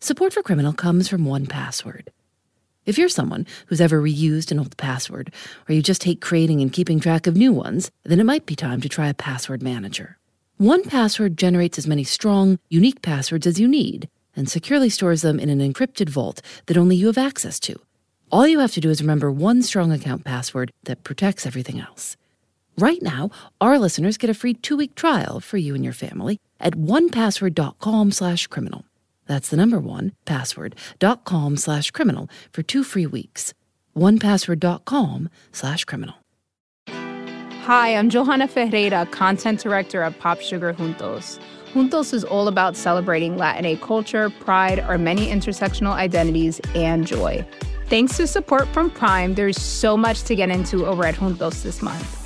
Support for Criminal comes from 1Password. If you're someone who's ever reused an old password, or you just hate creating and keeping track of new ones, then it might be time to try a password manager. 1Password generates as many strong, unique passwords as you need and securely stores them in an encrypted vault that only you have access to. All you have to do is remember one strong account password that protects everything else. Right now, our listeners get a free two-week trial for you and your family at onepassword.com slash criminal. That's the number one, password.com slash criminal for two free weeks. onepassword.com slash criminal. Hi, I'm Johanna Ferreira, content director at Pop Sugar Juntos. Juntos is all about celebrating Latin culture, pride, our many intersectional identities, and joy. Thanks to support from Prime, there's so much to get into over at Juntos this month.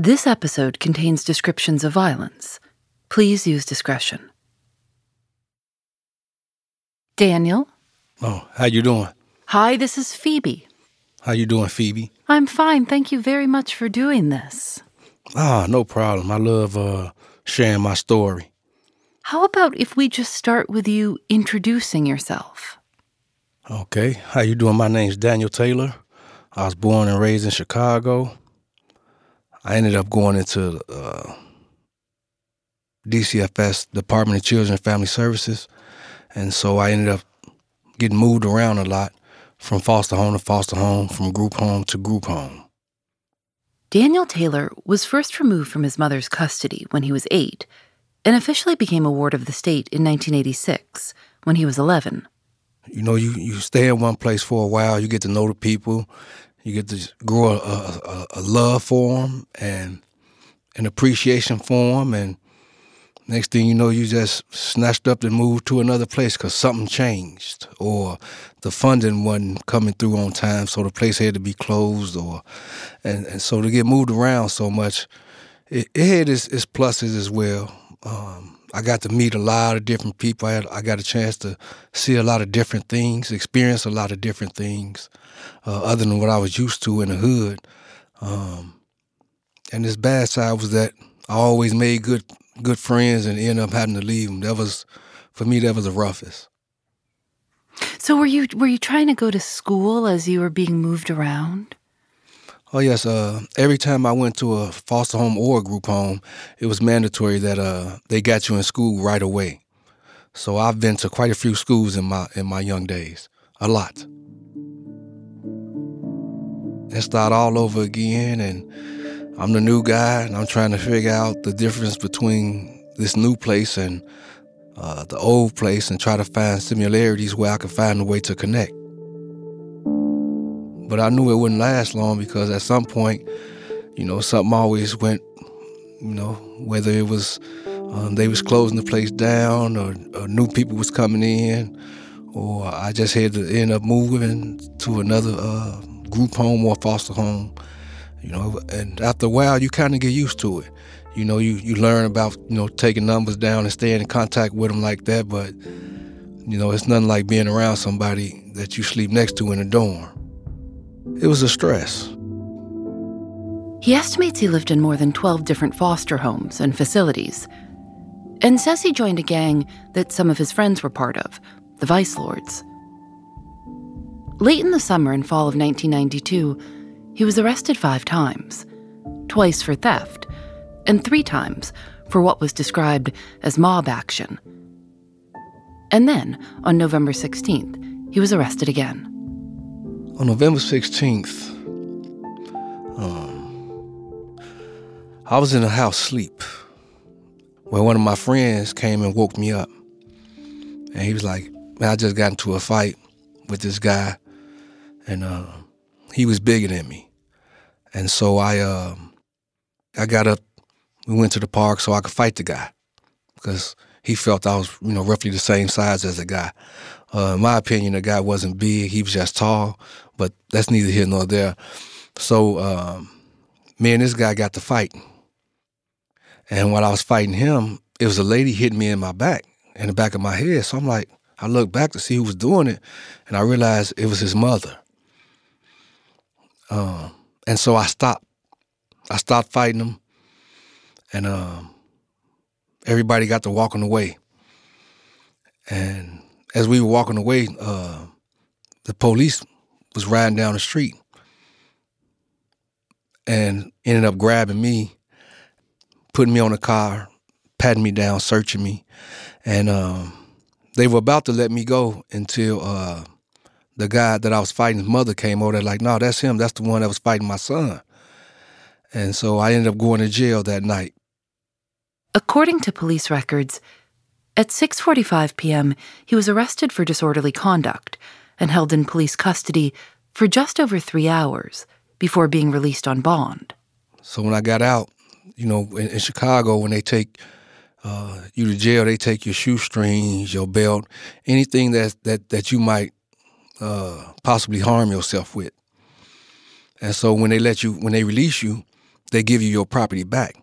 This episode contains descriptions of violence. Please use discretion. Daniel? Oh, how you doing? Hi, this is Phoebe. How you doing, Phoebe? I'm fine. Thank you very much for doing this. Ah, no problem. I love uh, sharing my story. How about if we just start with you introducing yourself? Okay. How you doing? My name's Daniel Taylor. I was born and raised in Chicago. I ended up going into uh, DCFS, Department of Children and Family Services, and so I ended up getting moved around a lot from foster home to foster home, from group home to group home. Daniel Taylor was first removed from his mother's custody when he was eight and officially became a ward of the state in 1986 when he was 11. You know, you, you stay in one place for a while, you get to know the people, you get to grow a, a, a love for them and an appreciation for them. And next thing you know, you just snatched up and moved to another place because something changed or the funding wasn't coming through on time, so the place had to be closed. Or and, and so to get moved around so much, it, it had its, its pluses as well. Um, I got to meet a lot of different people. I, had, I got a chance to see a lot of different things, experience a lot of different things, uh, other than what I was used to in the hood. Um, and this bad side was that I always made good good friends and ended up having to leave them. That was, for me, that was the roughest. So were you were you trying to go to school as you were being moved around? Oh yes. Uh, every time I went to a foster home or a group home, it was mandatory that uh, they got you in school right away. So I've been to quite a few schools in my in my young days, a lot. And start all over again, and I'm the new guy, and I'm trying to figure out the difference between this new place and uh, the old place, and try to find similarities where I can find a way to connect. But I knew it wouldn't last long because at some point, you know, something always went, you know, whether it was um, they was closing the place down or, or, new people was coming in, or I just had to end up moving to another uh, group home or foster home, you know. And after a while, you kind of get used to it. You know, you, you learn about, you know, taking numbers down and staying in contact with them like that, but, you know, it's nothing like being around somebody that you sleep next to in a dorm. It was a stress. He estimates he lived in more than 12 different foster homes and facilities, and says he joined a gang that some of his friends were part of, the Vice Lords. Late in the summer and fall of 1992, he was arrested five times twice for theft, and three times for what was described as mob action. And then, on November 16th, he was arrested again. On November 16th, um, I was in the house sleep when one of my friends came and woke me up. And he was like, Man, I just got into a fight with this guy, and uh, he was bigger than me. And so I, uh, I got up, we went to the park so I could fight the guy because he felt I was, you know, roughly the same size as the guy. Uh, in my opinion, the guy wasn't big; he was just tall. But that's neither here nor there. So um, me and this guy got to fighting, and while I was fighting him, it was a lady hitting me in my back, in the back of my head. So I'm like, I looked back to see who was doing it, and I realized it was his mother. Um, and so I stopped. I stopped fighting them, and um, everybody got to walking away. And as we were walking away, uh, the police was riding down the street and ended up grabbing me, putting me on a car, patting me down, searching me, and um, they were about to let me go until uh, the guy that I was fighting, his mother came over. They're like, "No, that's him. That's the one that was fighting my son." And so I ended up going to jail that night. According to police records, at 6:45 p.m., he was arrested for disorderly conduct and held in police custody for just over 3 hours before being released on bond. So when I got out, you know, in, in Chicago when they take uh, you to jail, they take your shoestrings, your belt, anything that that that you might uh, possibly harm yourself with. And so when they let you, when they release you, they give you your property back.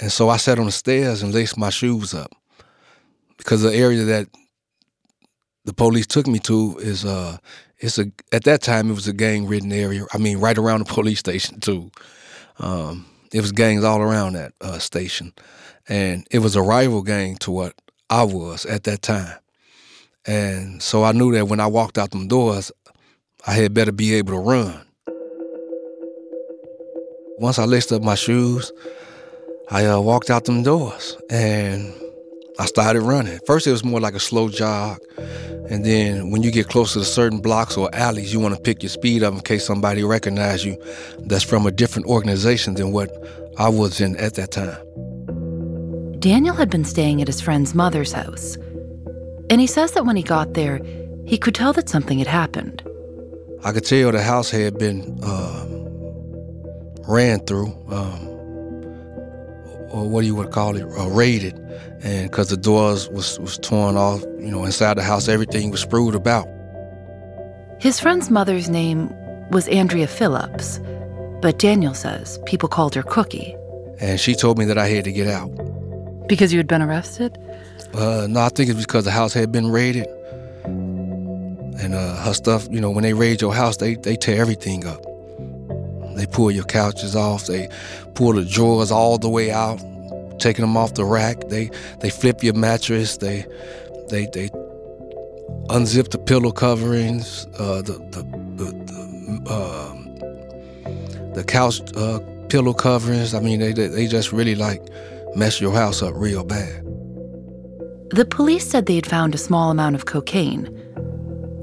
And so I sat on the stairs and laced my shoes up because the area that the police took me to is uh it's a at that time it was a gang ridden area. I mean, right around the police station too. Um, it was gangs all around that uh, station, and it was a rival gang to what I was at that time. And so I knew that when I walked out them doors, I had better be able to run. Once I laced up my shoes, I uh, walked out them doors and I started running. First, it was more like a slow jog. And then when you get closer to certain blocks or alleys, you want to pick your speed up in case somebody recognize you that's from a different organization than what I was in at that time. Daniel had been staying at his friend's mother's house. And he says that when he got there, he could tell that something had happened. I could tell the house had been uh, ran through. Um, or what do you would call it, uh, raided, and because the doors was was torn off, you know, inside the house, everything was screwed about. His friend's mother's name was Andrea Phillips, but Daniel says people called her Cookie. And she told me that I had to get out. Because you had been arrested? Uh, no, I think it's because the house had been raided. And uh, her stuff, you know, when they raid your house, they, they tear everything up. They pull your couches off. They pull the drawers all the way out, taking them off the rack. They they flip your mattress. They they they unzip the pillow coverings. Uh, the the the, the, uh, the couch uh, pillow coverings. I mean, they they just really like mess your house up real bad. The police said they had found a small amount of cocaine.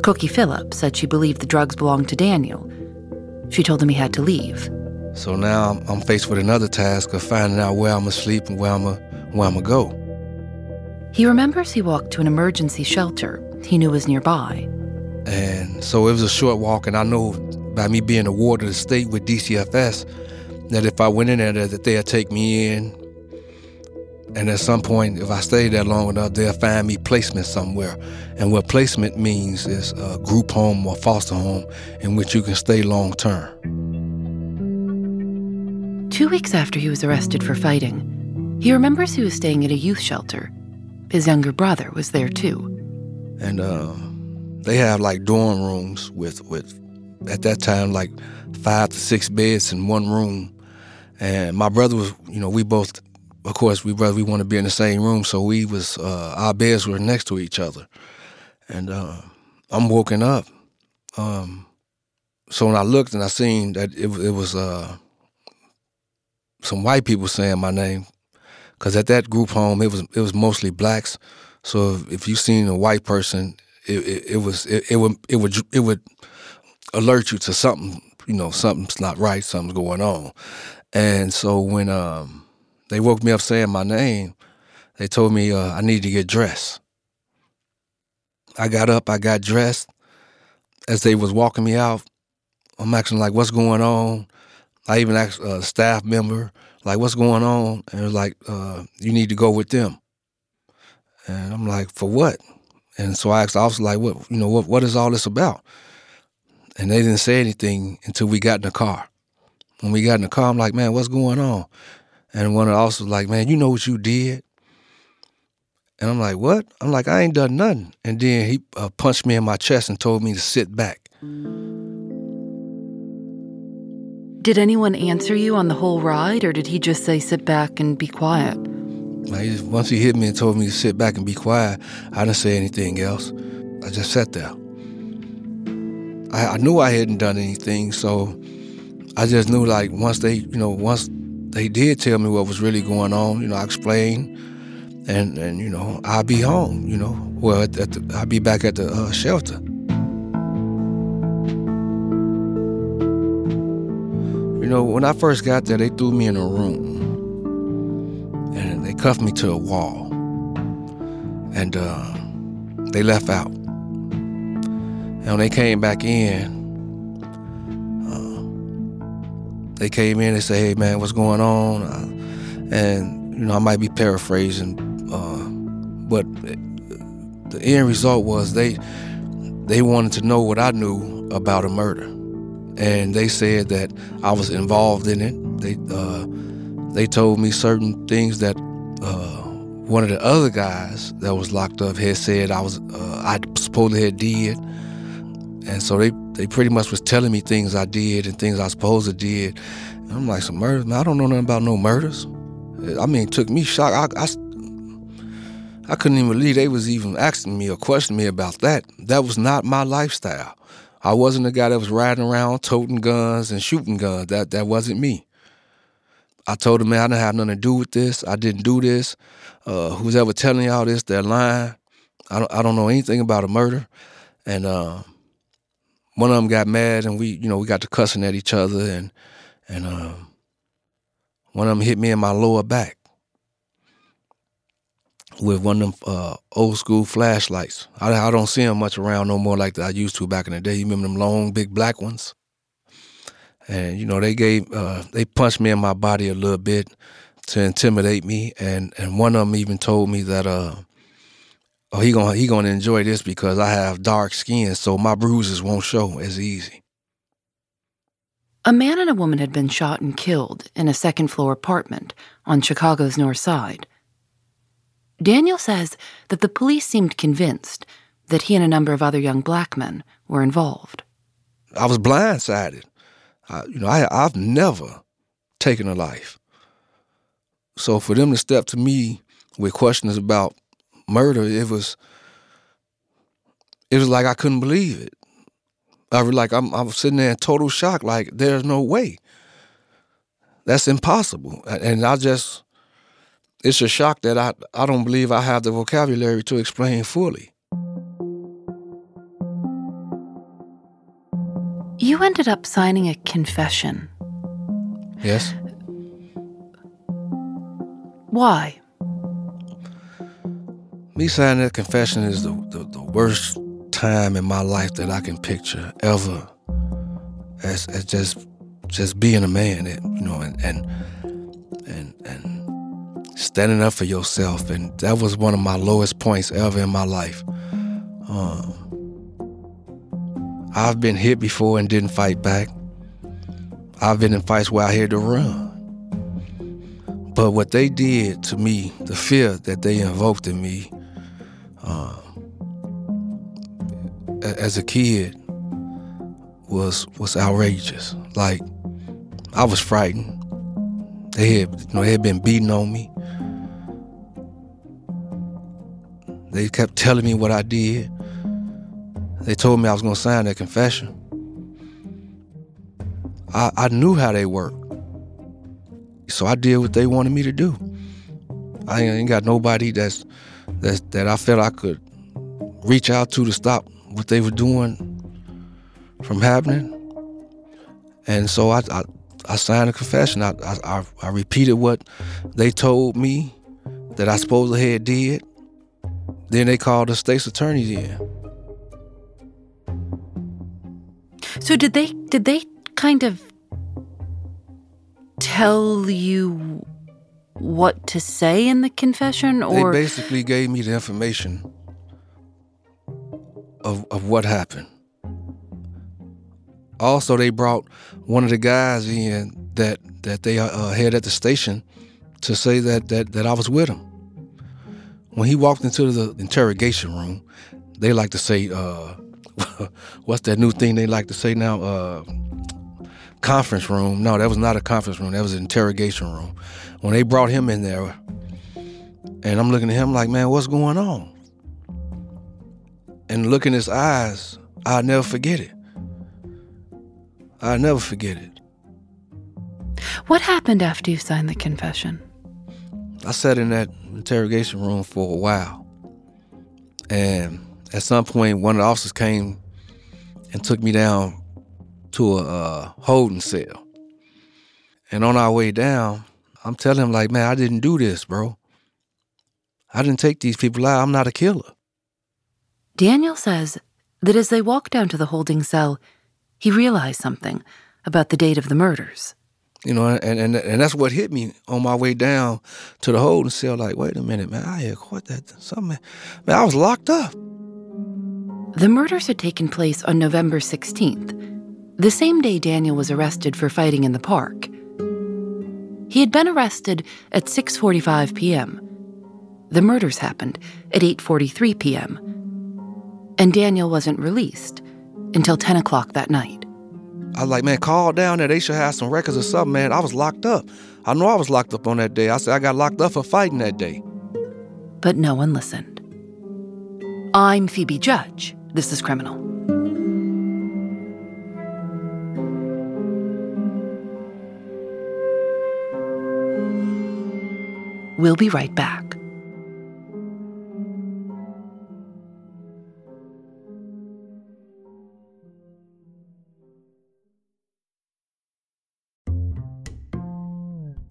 Cookie Phillips said she believed the drugs belonged to Daniel she told him he had to leave. So now I'm faced with another task of finding out where I'm gonna sleep and where I'm gonna, where I'm gonna go. He remembers he walked to an emergency shelter he knew was nearby. And so it was a short walk, and I know by me being a ward of the state with DCFS that if I went in there, that they'd take me in, and at some point, if I stay there long enough, they'll find me placement somewhere. And what placement means is a group home or foster home in which you can stay long term. Two weeks after he was arrested for fighting, he remembers he was staying at a youth shelter. His younger brother was there too. And uh, they have like dorm rooms with, with, at that time, like five to six beds in one room. And my brother was, you know, we both of course, we brother we want to be in the same room, so we was uh, our beds were next to each other, and uh, I'm woken up. Um, so when I looked and I seen that it, it was uh, some white people saying my name, because at that group home it was it was mostly blacks. So if, if you seen a white person, it, it, it was it, would it would it would alert you to something. You know, something's not right. Something's going on. And so when um, they woke me up saying my name. They told me uh, I needed to get dressed. I got up, I got dressed. As they was walking me out, I'm asking like, "What's going on?" I even asked a staff member, like, "What's going on?" And it was like, uh, "You need to go with them." And I'm like, for what? And so I asked the officer, like, what, you know, what, what is all this about? And they didn't say anything until we got in the car. When we got in the car, I'm like, man, what's going on? And one of the officers was like, man, you know what you did? And I'm like, what? I'm like, I ain't done nothing. And then he uh, punched me in my chest and told me to sit back. Did anyone answer you on the whole ride, or did he just say sit back and be quiet? Like, once he hit me and told me to sit back and be quiet, I didn't say anything else. I just sat there. I, I knew I hadn't done anything, so I just knew like once they, you know, once they did tell me what was really going on, you know, I explained, and and you know, I'll be home, you know, well, at, the, I'll be back at the uh, shelter. You know, when I first got there, they threw me in a room, and they cuffed me to a wall, and uh, they left out. And when they came back in, they came in and said, "Hey man, what's going on?" Uh, and you know, I might be paraphrasing, uh, but the end result was they they wanted to know what I knew about a murder, and they said that I was involved in it. They uh, they told me certain things that uh, one of the other guys that was locked up had said I was uh, I supposedly had did, and so they they pretty much was telling me things I did and things I supposed to did. And I'm like, some murders? Man, I don't know nothing about no murders. I mean, it took me shock. I, I, I couldn't even believe they was even asking me or questioning me about that. That was not my lifestyle. I wasn't the guy that was riding around toting guns and shooting guns. That that wasn't me. I told them, man, I didn't have nothing to do with this. I didn't do this. Uh, who's ever telling y'all this, they're lying. I don't, I don't know anything about a murder. And uh, one of them got mad and we, you know, we got to cussing at each other and and um, one of them hit me in my lower back with one of them uh, old school flashlights. I, I don't see them much around no more like I used to back in the day. You remember them long, big black ones? And you know, they gave uh, they punched me in my body a little bit to intimidate me, and and one of them even told me that uh, oh, he gonna he gonna enjoy this because I have dark skin, so my bruises won't show as easy. A man and a woman had been shot and killed in a second floor apartment on Chicago's North Side. Daniel says that the police seemed convinced that he and a number of other young black men were involved. I was blindsided. I, you know, I, I've never taken a life. So for them to step to me with questions about murder, it was it was like I couldn't believe it. I was like I'm I was sitting there in total shock, like there's no way. That's impossible. And I just it's a shock that I I don't believe I have the vocabulary to explain fully. You ended up signing a confession. Yes. Why? Me signing that confession is the, the, the, worst time in my life that I can picture ever. As, as just just being a man, you know, and and and and standing up for yourself, and that was one of my lowest points ever in my life. Um, I've been hit before and didn't fight back. I've been in fights where I had to run. But what they did to me, the fear that they invoked in me, uh, as a kid, was was outrageous. Like I was frightened. They had, you know, they had been beating on me. They kept telling me what I did. They told me I was to sign that confession. I, I knew how they worked. So I did what they wanted me to do. I ain't got nobody that's, that's that I felt I could reach out to to stop what they were doing from happening. And so I, I, I signed a confession. I, I, I repeated what they told me that I supposedly had did. Then they called the state's attorneys in. So did they did they kind of tell you what to say in the confession, or they basically gave me the information of of what happened. Also, they brought one of the guys in that that they uh, had at the station to say that that that I was with him. When he walked into the interrogation room, they like to say, uh, "What's that new thing they like to say now?" Uh, conference room. No, that was not a conference room. That was an interrogation room. When they brought him in there, and I'm looking at him like, man, what's going on? And look in his eyes, I'll never forget it. I'll never forget it. What happened after you signed the confession? I sat in that interrogation room for a while. And at some point, one of the officers came and took me down to a uh, holding cell. And on our way down, I'm telling him, like, man, I didn't do this, bro. I didn't take these people out. I'm not a killer. Daniel says that as they walked down to the holding cell, he realized something about the date of the murders. You know, and, and and that's what hit me on my way down to the holding cell. Like, wait a minute, man, I had caught that something. Man, I was locked up. The murders had taken place on November 16th, the same day Daniel was arrested for fighting in the park. He had been arrested at 6:45 p.m. The murders happened at 8:43 p.m. And Daniel wasn't released until 10 o'clock that night. I was like, man, call down there. They should have some records or something, man. I was locked up. I know I was locked up on that day. I said I got locked up for fighting that day. But no one listened. I'm Phoebe Judge. This is Criminal. We'll be right back.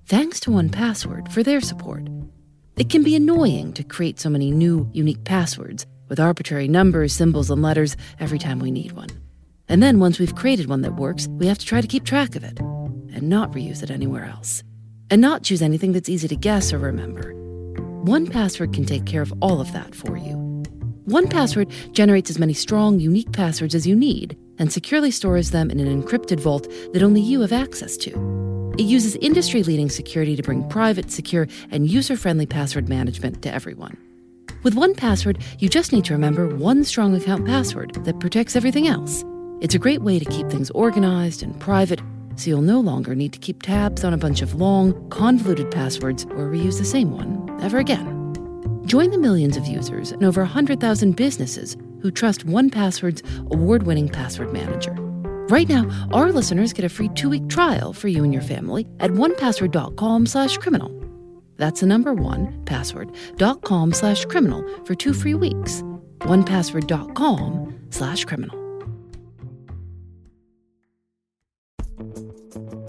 Thanks to 1Password for their support. It can be annoying to create so many new, unique passwords with arbitrary numbers, symbols, and letters every time we need one. And then once we've created one that works, we have to try to keep track of it and not reuse it anywhere else. And not choose anything that's easy to guess or remember. 1Password can take care of all of that for you. 1Password generates as many strong, unique passwords as you need and securely stores them in an encrypted vault that only you have access to. It uses industry leading security to bring private, secure, and user friendly password management to everyone. With 1Password, you just need to remember one strong account password that protects everything else. It's a great way to keep things organized and private, so you'll no longer need to keep tabs on a bunch of long, convoluted passwords or reuse the same one ever again. Join the millions of users and over 100,000 businesses who trust 1Password's award winning password manager. Right now, our listeners get a free two-week trial for you and your family at onepassword.com slash criminal. That's the number one, password.com slash criminal for two free weeks. onepassword.com slash criminal.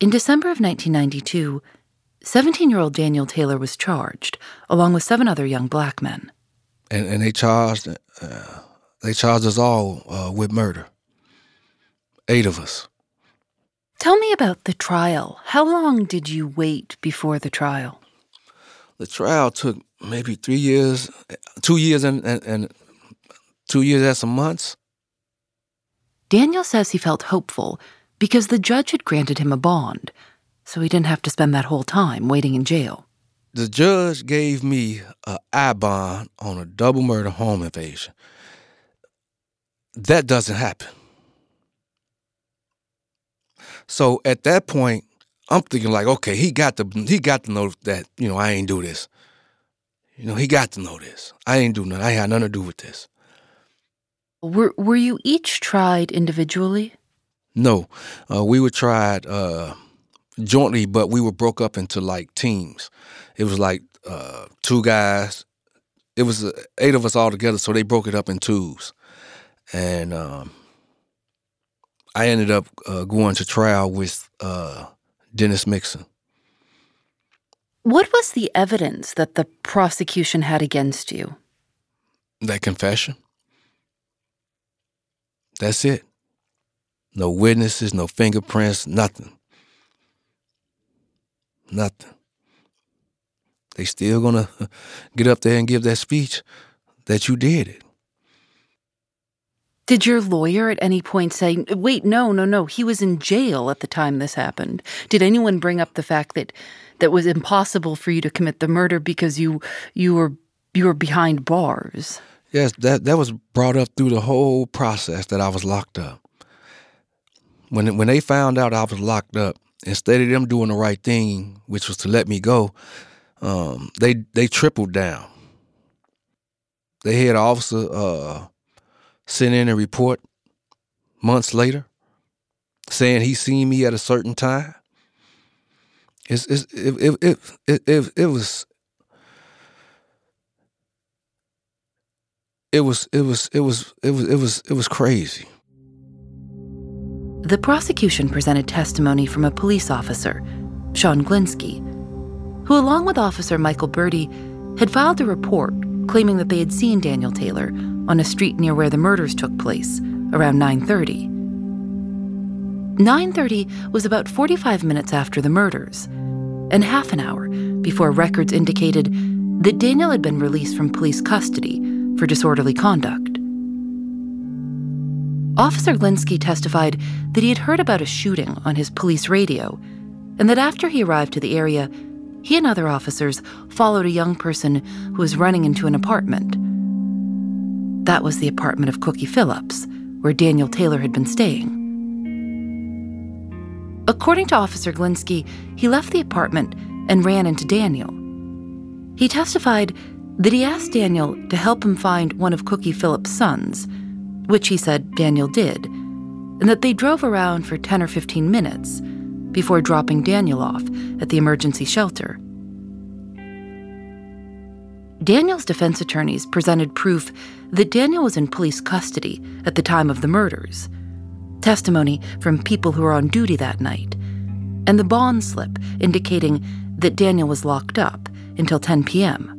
In December of 1992, 17 year old Daniel Taylor was charged, along with seven other young black men. And, and they charged uh, they charged us all uh, with murder. Eight of us. Tell me about the trial. How long did you wait before the trial? The trial took maybe three years, two years and, and, and two years and some months. Daniel says he felt hopeful because the judge had granted him a bond, so he didn't have to spend that whole time waiting in jail. The judge gave me a I bond on a double murder home invasion. That doesn't happen. So at that point, I'm thinking like, okay, he got to he got to know that you know I ain't do this. You know, he got to know this. I ain't do nothing. I had nothing to do with this. Were Were you each tried individually? No, uh, we were tried uh, jointly, but we were broke up into like teams. It was like uh, two guys. It was uh, eight of us all together, so they broke it up in twos, and um, I ended up uh, going to trial with uh, Dennis Mixon. What was the evidence that the prosecution had against you? That confession. That's it. No witnesses, no fingerprints, nothing. Nothing. They still gonna get up there and give that speech that you did it. Did your lawyer at any point say, wait, no, no, no, he was in jail at the time this happened? Did anyone bring up the fact that that was impossible for you to commit the murder because you you were you were behind bars? Yes, that that was brought up through the whole process that I was locked up. When when they found out I was locked up, instead of them doing the right thing, which was to let me go, um, they they tripled down. They had an officer uh, send in a report months later saying he seen me at a certain time. It's, it's, it, it, it, it, it, was it was it was it was it was it was it was crazy. The prosecution presented testimony from a police officer, Sean Glinsky, who, along with Officer Michael Berti, had filed a report claiming that they had seen Daniel Taylor on a street near where the murders took place around 9:30. 9:30 was about 45 minutes after the murders, and half an hour before records indicated that Daniel had been released from police custody for disorderly conduct. Officer Glinsky testified that he had heard about a shooting on his police radio, and that after he arrived to the area, he and other officers followed a young person who was running into an apartment. That was the apartment of Cookie Phillips, where Daniel Taylor had been staying. According to Officer Glinsky, he left the apartment and ran into Daniel. He testified that he asked Daniel to help him find one of Cookie Phillips' sons, which he said Daniel did, and that they drove around for 10 or 15 minutes before dropping Daniel off at the emergency shelter. Daniel's defense attorneys presented proof that Daniel was in police custody at the time of the murders, testimony from people who were on duty that night, and the bond slip indicating that Daniel was locked up until 10 p.m.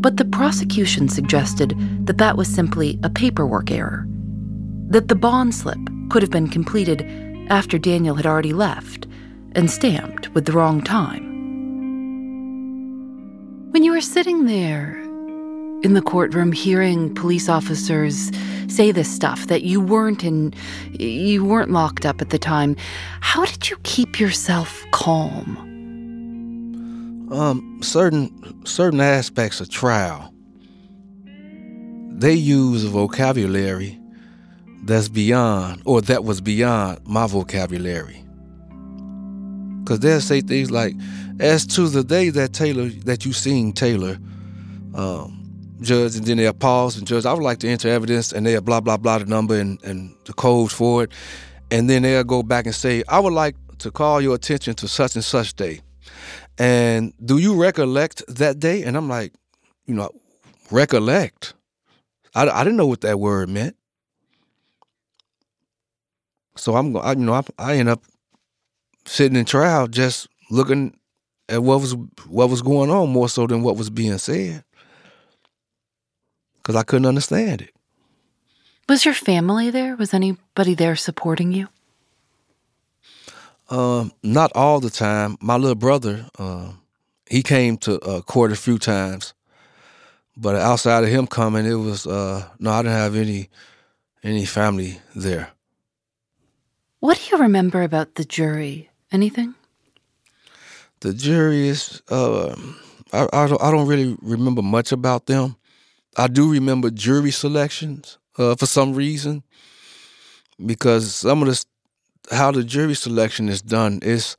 But the prosecution suggested that that was simply a paperwork error, that the bond slip could have been completed after Daniel had already left and stamped with the wrong time. When you were sitting there in the courtroom hearing police officers say this stuff that you weren't in you weren't locked up at the time, how did you keep yourself calm? Um, certain certain aspects of trial, they use a vocabulary that's beyond, or that was beyond my vocabulary. Cause they'll say things like, "As to the day that Taylor, that you seen Taylor, um, judge," and then they'll pause and judge. I would like to enter evidence, and they'll blah blah blah the number and, and the codes for it, and then they'll go back and say, "I would like to call your attention to such and such day." And do you recollect that day? And I'm like, you know, recollect. I, I didn't know what that word meant. So I'm, I, you know, I, I end up sitting in trial just looking at what was what was going on more so than what was being said, because I couldn't understand it. Was your family there? Was anybody there supporting you? Um, not all the time. My little brother, uh, he came to uh, court a few times, But outside of him coming, it was uh, no, I didn't have any any family there. What do you remember about the jury? Anything? The jury is. Uh, I, I don't, I don't really remember much about them. I do remember jury selections uh, for some reason because some of the how the jury selection is done is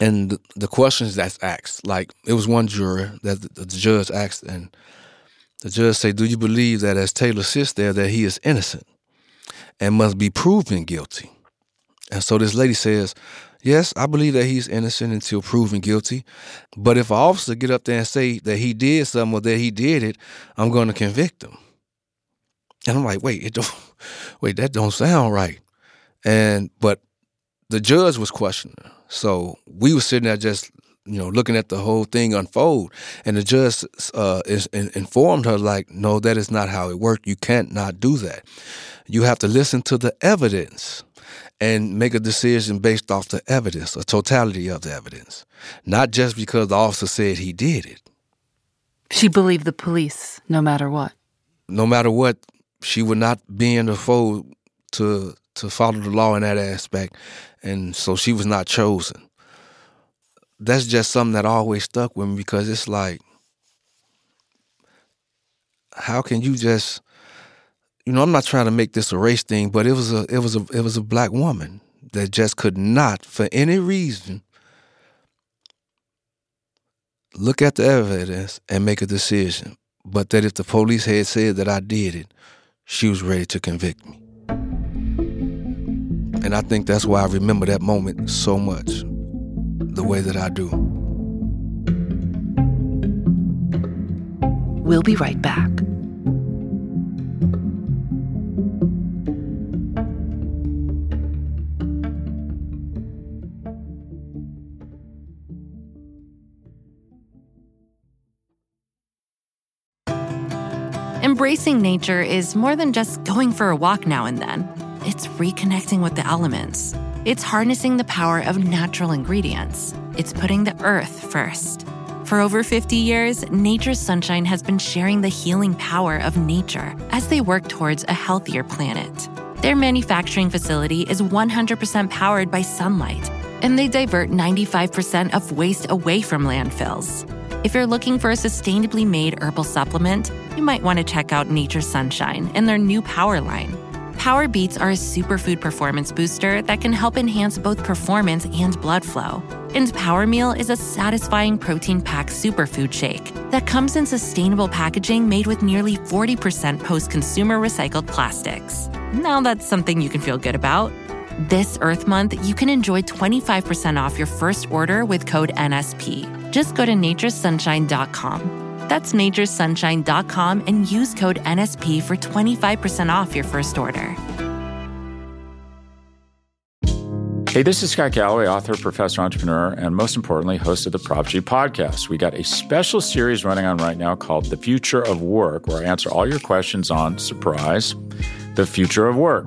and the, questions that's asked. Like it was one juror that the, the judge asked and the judge say do you believe that as taylor sits there that he is innocent and must be proven guilty? And so this lady says yes i believe that he's innocent until proven guilty. But if an officer get up there and say that he did something or that he did it i'm going to convict him. And i'm like wait it don't wait that don't sound right and but the judge was questioning her. So we were sitting there just you know looking at the whole thing unfold, and the judge uh, is, in, informed her like, no, that is not how it worked. You can't not do that. You have to listen to the evidence and make a decision based off the evidence, a totality of the evidence, not just because the officer said he did it. She believed the police no matter what. No matter what, she would not be in the fold to to follow the law in that aspect, and so she was not chosen. That's just something that always stuck with me because it's like, how can you just, you know, I'm not trying to make this a race thing, but it was a, it was a, it was a black woman that just could not, for any reason, look at the evidence and make a decision. But that if the police had said that I did it, she was ready to convict me. And I think that's why I remember that moment so much, the way that I do. We'll be right back. Embracing nature is more than just going for a walk now and then. It's reconnecting with the elements. It's harnessing the power of natural ingredients. It's putting the earth first. For over 50 years, Nature's Sunshine has been sharing the healing power of nature as they work towards a healthier planet. Their manufacturing facility is 100% powered by sunlight, and they divert 95% of waste away from landfills. If you're looking for a sustainably made herbal supplement, you might want to check out Nature's Sunshine and their new Power line. Power Beats are a superfood performance booster that can help enhance both performance and blood flow. And Power Meal is a satisfying protein packed superfood shake that comes in sustainable packaging made with nearly 40% post consumer recycled plastics. Now that's something you can feel good about. This Earth Month, you can enjoy 25% off your first order with code NSP. Just go to naturesunshine.com that's naturesunshine.com and use code NSP for 25% off your first order. Hey, this is Scott Galloway, author, professor, entrepreneur, and most importantly, host of the Prop G podcast. We got a special series running on right now called The Future of Work, where I answer all your questions on surprise, the future of work.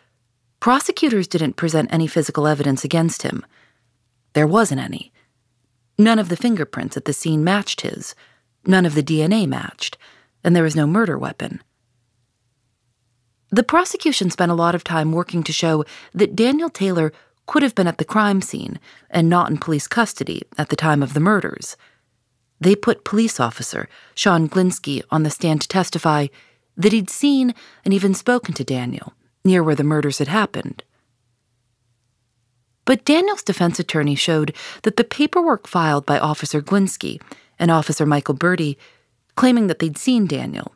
prosecutors didn't present any physical evidence against him. There wasn't any. None of the fingerprints at the scene matched his, none of the DNA matched, and there was no murder weapon. The prosecution spent a lot of time working to show that Daniel Taylor could have been at the crime scene and not in police custody at the time of the murders. They put police officer Sean Glinsky on the stand to testify that he'd seen and even spoken to Daniel near where the murders had happened. But Daniel's defense attorney showed that the paperwork filed by Officer Glinsky and Officer Michael Berti, claiming that they'd seen Daniel,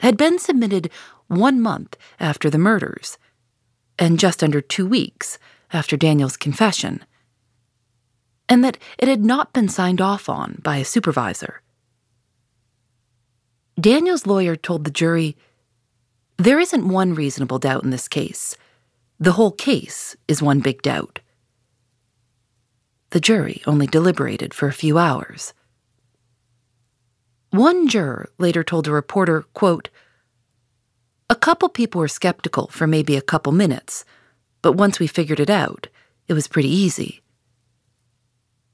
had been submitted one month after the murders, and just under two weeks after Daniel's confession, and that it had not been signed off on by a supervisor. Daniel's lawyer told the jury there isn't one reasonable doubt in this case. The whole case is one big doubt. The jury only deliberated for a few hours. One juror later told a reporter, quote, A couple people were skeptical for maybe a couple minutes, but once we figured it out, it was pretty easy.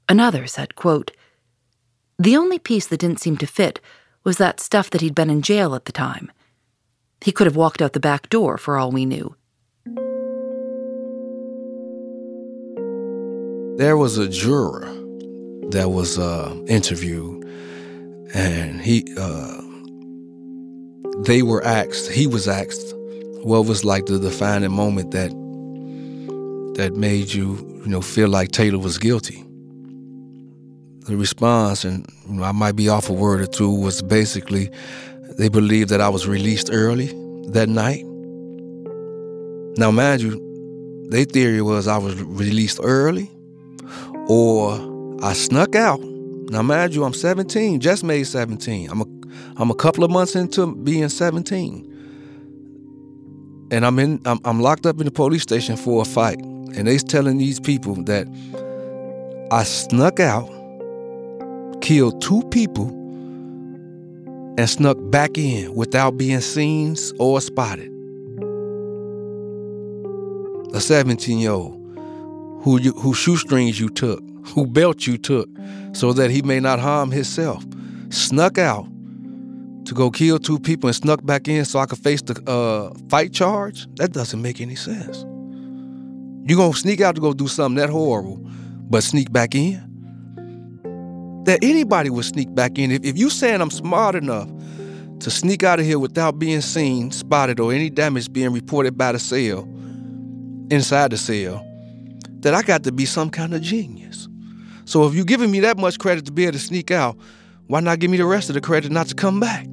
Another said, quote, The only piece that didn't seem to fit was that stuff that he'd been in jail at the time. He could have walked out the back door for all we knew. There was a juror that was uh, interviewed, and he, uh, they were asked. He was asked, what was like the defining moment that that made you, you know, feel like Taylor was guilty. The response, and you know, I might be off a word or two, was basically they believed that I was released early that night. Now, mind you, their theory was I was released early or I snuck out. Now, mind you, I'm 17, just made 17. I'm a, I'm a couple of months into being 17. And I'm in I'm, I'm locked up in the police station for a fight. And they's telling these people that I snuck out, killed two people, and snuck back in without being seen or spotted. A 17 year old who, who shoestrings you took, who belt you took, so that he may not harm himself, snuck out to go kill two people and snuck back in so I could face the uh, fight charge? That doesn't make any sense. You're gonna sneak out to go do something that horrible, but sneak back in? That anybody would sneak back in. If, if you saying I'm smart enough to sneak out of here without being seen, spotted, or any damage being reported by the cell, inside the cell, that I got to be some kind of genius. So if you're giving me that much credit to be able to sneak out, why not give me the rest of the credit not to come back?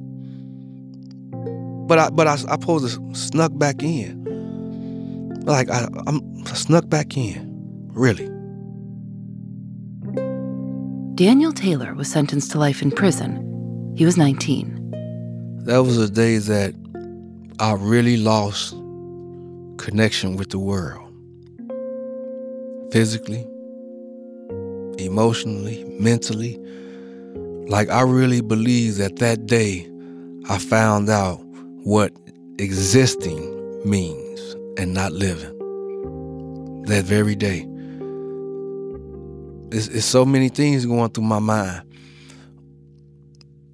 But I, but I, I supposed to snuck back in. Like I, I'm I snuck back in, really. Daniel Taylor was sentenced to life in prison. He was 19. That was a day that I really lost connection with the world. Physically, emotionally, mentally. Like, I really believe that that day I found out what existing means and not living. That very day. It's, it's so many things going through my mind.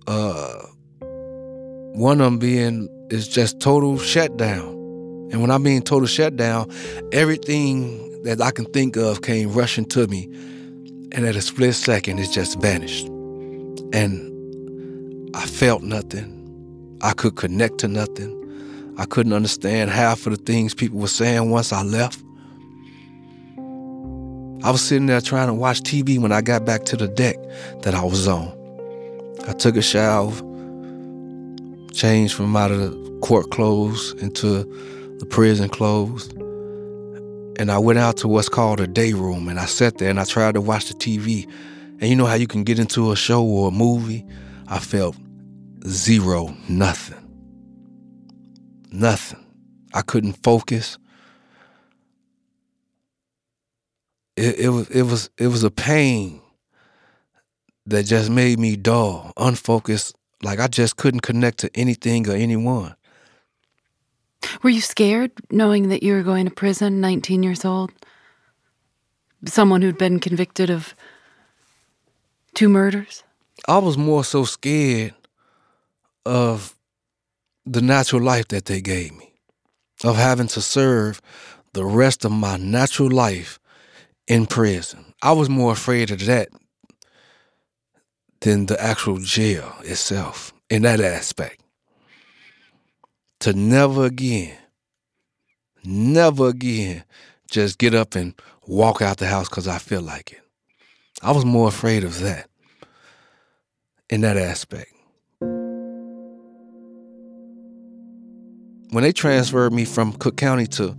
Uh, one of them being is just total shutdown. And when I mean total shutdown, everything that I can think of came rushing to me. And at a split second, it just vanished. And I felt nothing. I could connect to nothing. I couldn't understand half of the things people were saying once I left. I was sitting there trying to watch TV when I got back to the deck that I was on. I took a shower, changed from out of the court clothes into the prison clothes, and I went out to what's called a day room and I sat there and I tried to watch the TV. And you know how you can get into a show or a movie? I felt zero, nothing. Nothing. I couldn't focus. It, it was it was it was a pain that just made me dull, unfocused, like I just couldn't connect to anything or anyone. Were you scared knowing that you were going to prison, 19 years old? Someone who'd been convicted of two murders? I was more so scared of the natural life that they gave me, of having to serve the rest of my natural life in prison. I was more afraid of that than the actual jail itself in that aspect. To never again, never again just get up and walk out the house because I feel like it. I was more afraid of that in that aspect. When they transferred me from Cook County to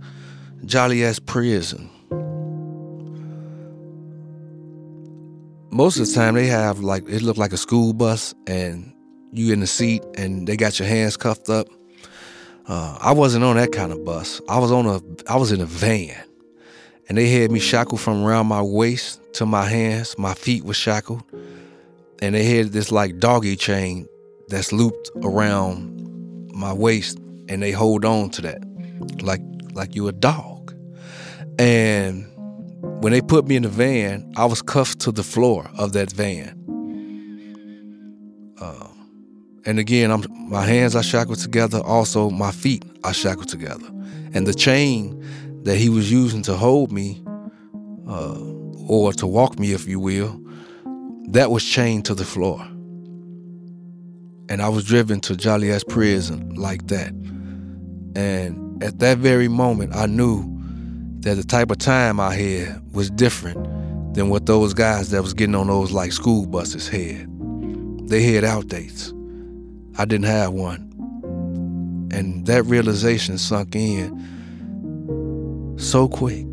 Joliet Prison, most of the time they have like it looked like a school bus and you in the seat and they got your hands cuffed up. Uh, I wasn't on that kind of bus. I was on a I was in a van, and they had me shackled from around my waist to my hands. My feet were shackled, and they had this like doggy chain that's looped around my waist, and they hold on to that like like you a dog. And when they put me in the van, I was cuffed to the floor of that van. Uh, and again, I'm, my hands are shackled together. Also, my feet are shackled together. And the chain that he was using to hold me, uh, or to walk me, if you will, that was chained to the floor. And I was driven to Joliet prison like that. And at that very moment, I knew that the type of time I had was different than what those guys that was getting on those like school buses had. They had outdates. I didn't have one. And that realization sunk in so quick.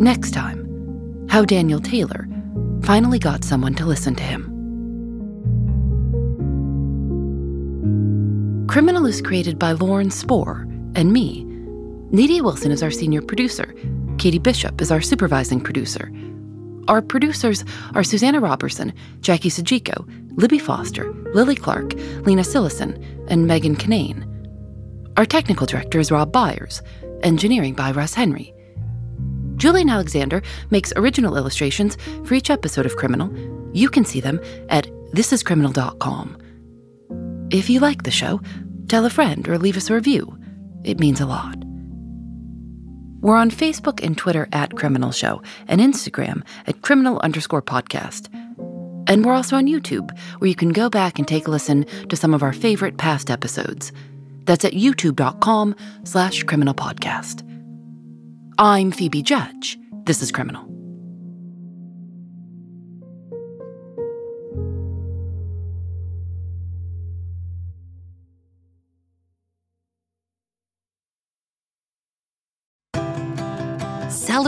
Next time, how Daniel Taylor finally got someone to listen to him. Criminal is created by Lauren Spohr and me. Nadia Wilson is our senior producer. Katie Bishop is our supervising producer. Our producers are Susanna Robertson, Jackie Sojico, Libby Foster, Lily Clark, Lena Sillison, and Megan Kinane. Our technical director is Rob Byers, engineering by Russ Henry. Julienne Alexander makes original illustrations for each episode of Criminal. You can see them at thisiscriminal.com. If you like the show, tell a friend or leave us a review. It means a lot. We're on Facebook and Twitter at Criminal Show and Instagram at criminal underscore podcast. And we're also on YouTube, where you can go back and take a listen to some of our favorite past episodes. That's at youtube.com slash criminal podcast. I'm Phoebe Judge. This is Criminal.